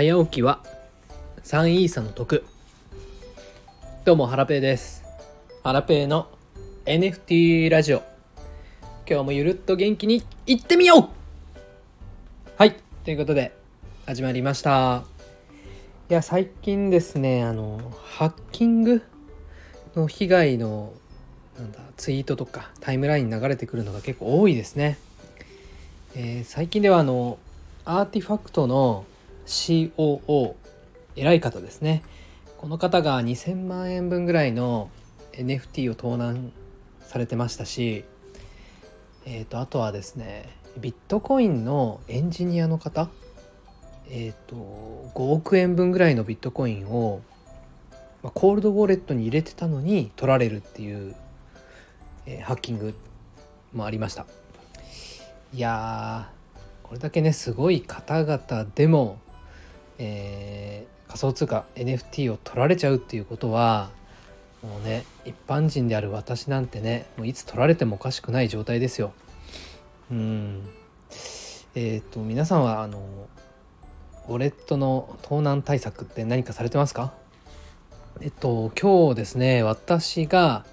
早起きは3イーサの得。どうもハラペーです。ハラペーの NFT ラジオ。今日もゆるっと元気にいってみよう。はいということで始まりました。いや最近ですねあのハッキングの被害のなんだツイートとかタイムラインに流れてくるのが結構多いですね、えー、最近ではあのアーティファクトの COO 偉い方ですね。この方が2000万円分ぐらいの NFT を盗難されてましたしえーと、あとはですねビットコインのエンジニアの方えっ、ー、と5億円分ぐらいのビットコインを、ま、コールドウォレットに入れてたのに取られるっていうえー、ハッキングもありました。いやこれだけねすごい方々でも、えー、仮想通貨 NFT を取られちゃうっていうことはもうね一般人である私なんてねもういつ取られてもおかしくない状態ですよ。うん。えっ、と皆さんはあのウォレットの盗難対策って何かされてますか？えっと今日ですね私が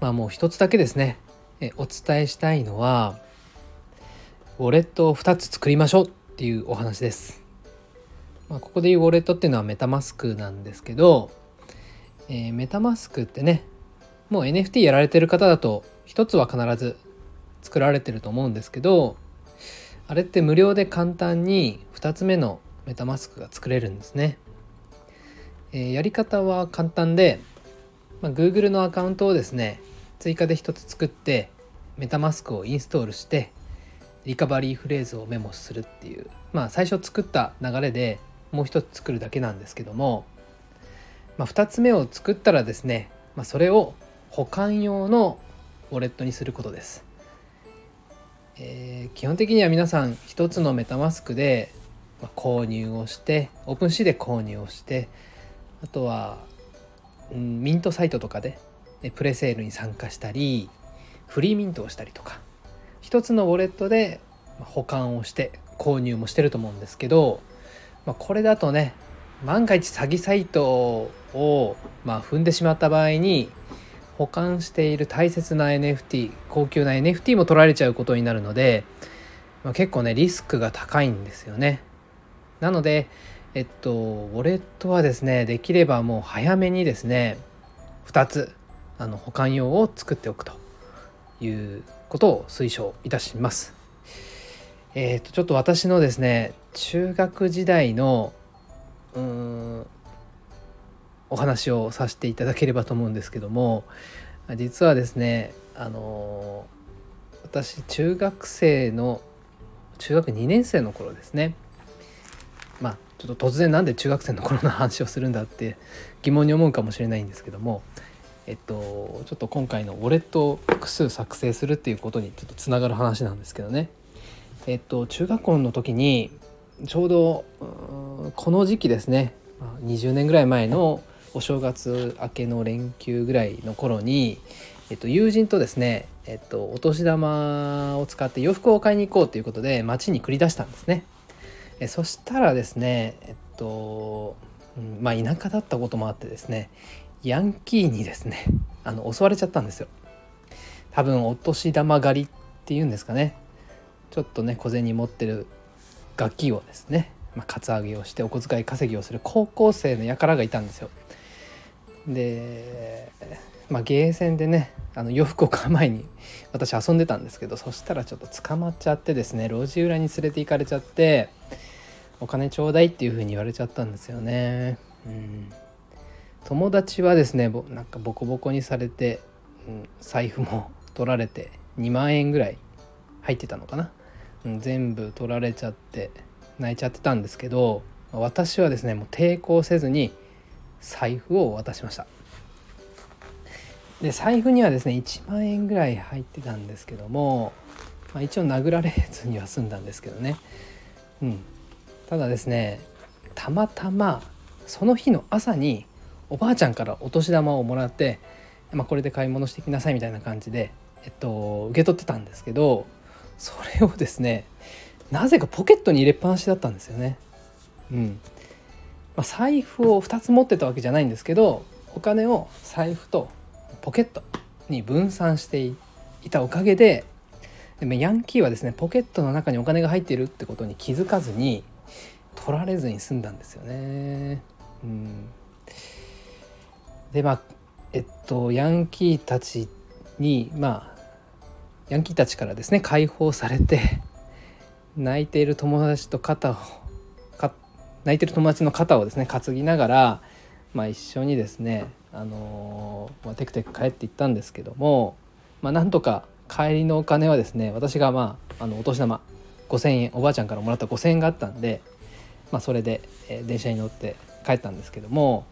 まあもう一つだけですねえお伝えしたいのはウォレットを2つ作りましょうっていうお話です。まあ、ここでいうウォレットっていうのはメタマスクなんですけど、えー、メタマスクってねもう NFT やられてる方だと1つは必ず作られてると思うんですけどあれって無料で簡単に2つ目のメタマスクが作れるんですね。えー、やり方は簡単で、まあ、Google のアカウントをですね追加で1つ作ってメタマスクをインストールしてリカバリーフレーズをメモするっていうまあ最初作った流れでもう一つ作るだけなんですけども、まあ、2つ目を作ったらですね、まあ、それを保管用のウォレットにすることです。えー、基本的には皆さん1つのメタマスクで購入をしてオープンシーで購入をしてあとは、うん、ミントサイトとかでプレセールに参加したりフリーミントをしたりとか一つのウォレットで保管をして購入もしてると思うんですけど、まあ、これだとね万が一詐欺サイトを、まあ、踏んでしまった場合に保管している大切な NFT 高級な NFT も取られちゃうことになるので、まあ、結構ねリスクが高いんですよね。なのでえっとウォレットはですねできればもう早めにですね2つあの保管用を作っておくということを推奨いたします。えっ、とちょっと私のですね中学時代のうんお話をさせていただければと思うんですけども実はですねあの私中学生の中学2年生の頃ですねまあちょっと突然なんで中学生の頃の話をするんだって疑問に思うかもしれないんですけどもえっと、ちょっと今回のウォレットを複数作成するっていうことにちょっとつながる話なんですけどね。えっと、中学校の時にちょうどこの時期ですね。20年ぐらい前のお正月明けの連休ぐらいの頃に、えっと、友人とですね、えっと、お年玉を使って洋服を買いに行こうということで街に繰り出したんですね。えそしたらですねえっと、まあ田舎だったこともあってですねヤンキーにですねあの襲われちゃったんですよ。多分お年玉狩りっていうんですかね。ちょっとね小銭持ってるガキをですね、まあ、カツアゲをしてお小遣い稼ぎをする高校生の輩がいたんですよ。でまあゲーセンでねあの洋服を買う前に私遊んでたんですけどそしたらちょっと捕まっちゃってですね路地裏に連れて行かれちゃってお金ちょうだいっていう風に言われちゃったんですよね。うん。友達はですねなんかボコボコにされて、うん、財布も取られて2万円ぐらい入ってたのかな、全部取られちゃって泣いちゃってたんですけど私はですねもう抵抗せずに財布を渡しました。で財布にはですね1万円ぐらい入ってたんですけども、まあ、一応殴られずには済んだんですけどね。うん。ただですねたまたまその日の朝におばあちゃんからお年玉をもらって、まあ、これで買い物してきなさいみたいな感じで、えっと、受け取ってたんですけどそれをですねなぜかポケットに入れっぱなしだったんですよね。うん、まあ、財布を2つ持ってたわけじゃないんですけどお金を財布とポケットに分散していたおかげでヤンキーはですねポケットの中にお金が入っているってことに気づかずに取られずに済んだんですよね。うん、でまあえっとヤンキーたちにまあヤンキーたちからですね解放されて泣いている友達と肩を泣いてる友達の肩をですね担ぎながら、まあ、一緒にですね、あの、まあ、テクテク帰っていったんですけども、まあ、なんとか帰りのお金はですね私がまああのお年玉5,000円おばあちゃんからもらった5,000円があったんで、まあ、それで、え、電車に乗って帰ったんですけども、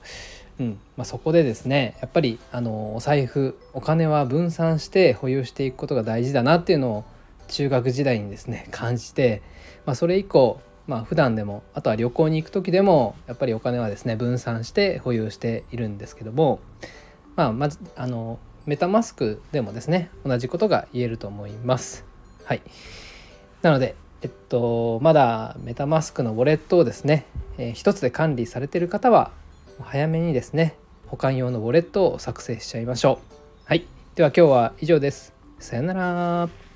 うんまあ、そこでですねやっぱりあのお財布お金は分散して保有していくことが大事だなっていうのを中学時代にですね感じて、まあ、それ以降まあ普段でもあとは旅行に行く時でもやっぱりお金はですね分散して保有しているんですけども、まあ、まずあのメタマスクでもですね同じことが言えると思います。はい、なので、えっと、まだメタマスクのウォレットをですね、えー、一つで管理されている方は早めにですね保管用のウォレットを作成しちゃいましょう。はい、では今日は以上です。さよなら。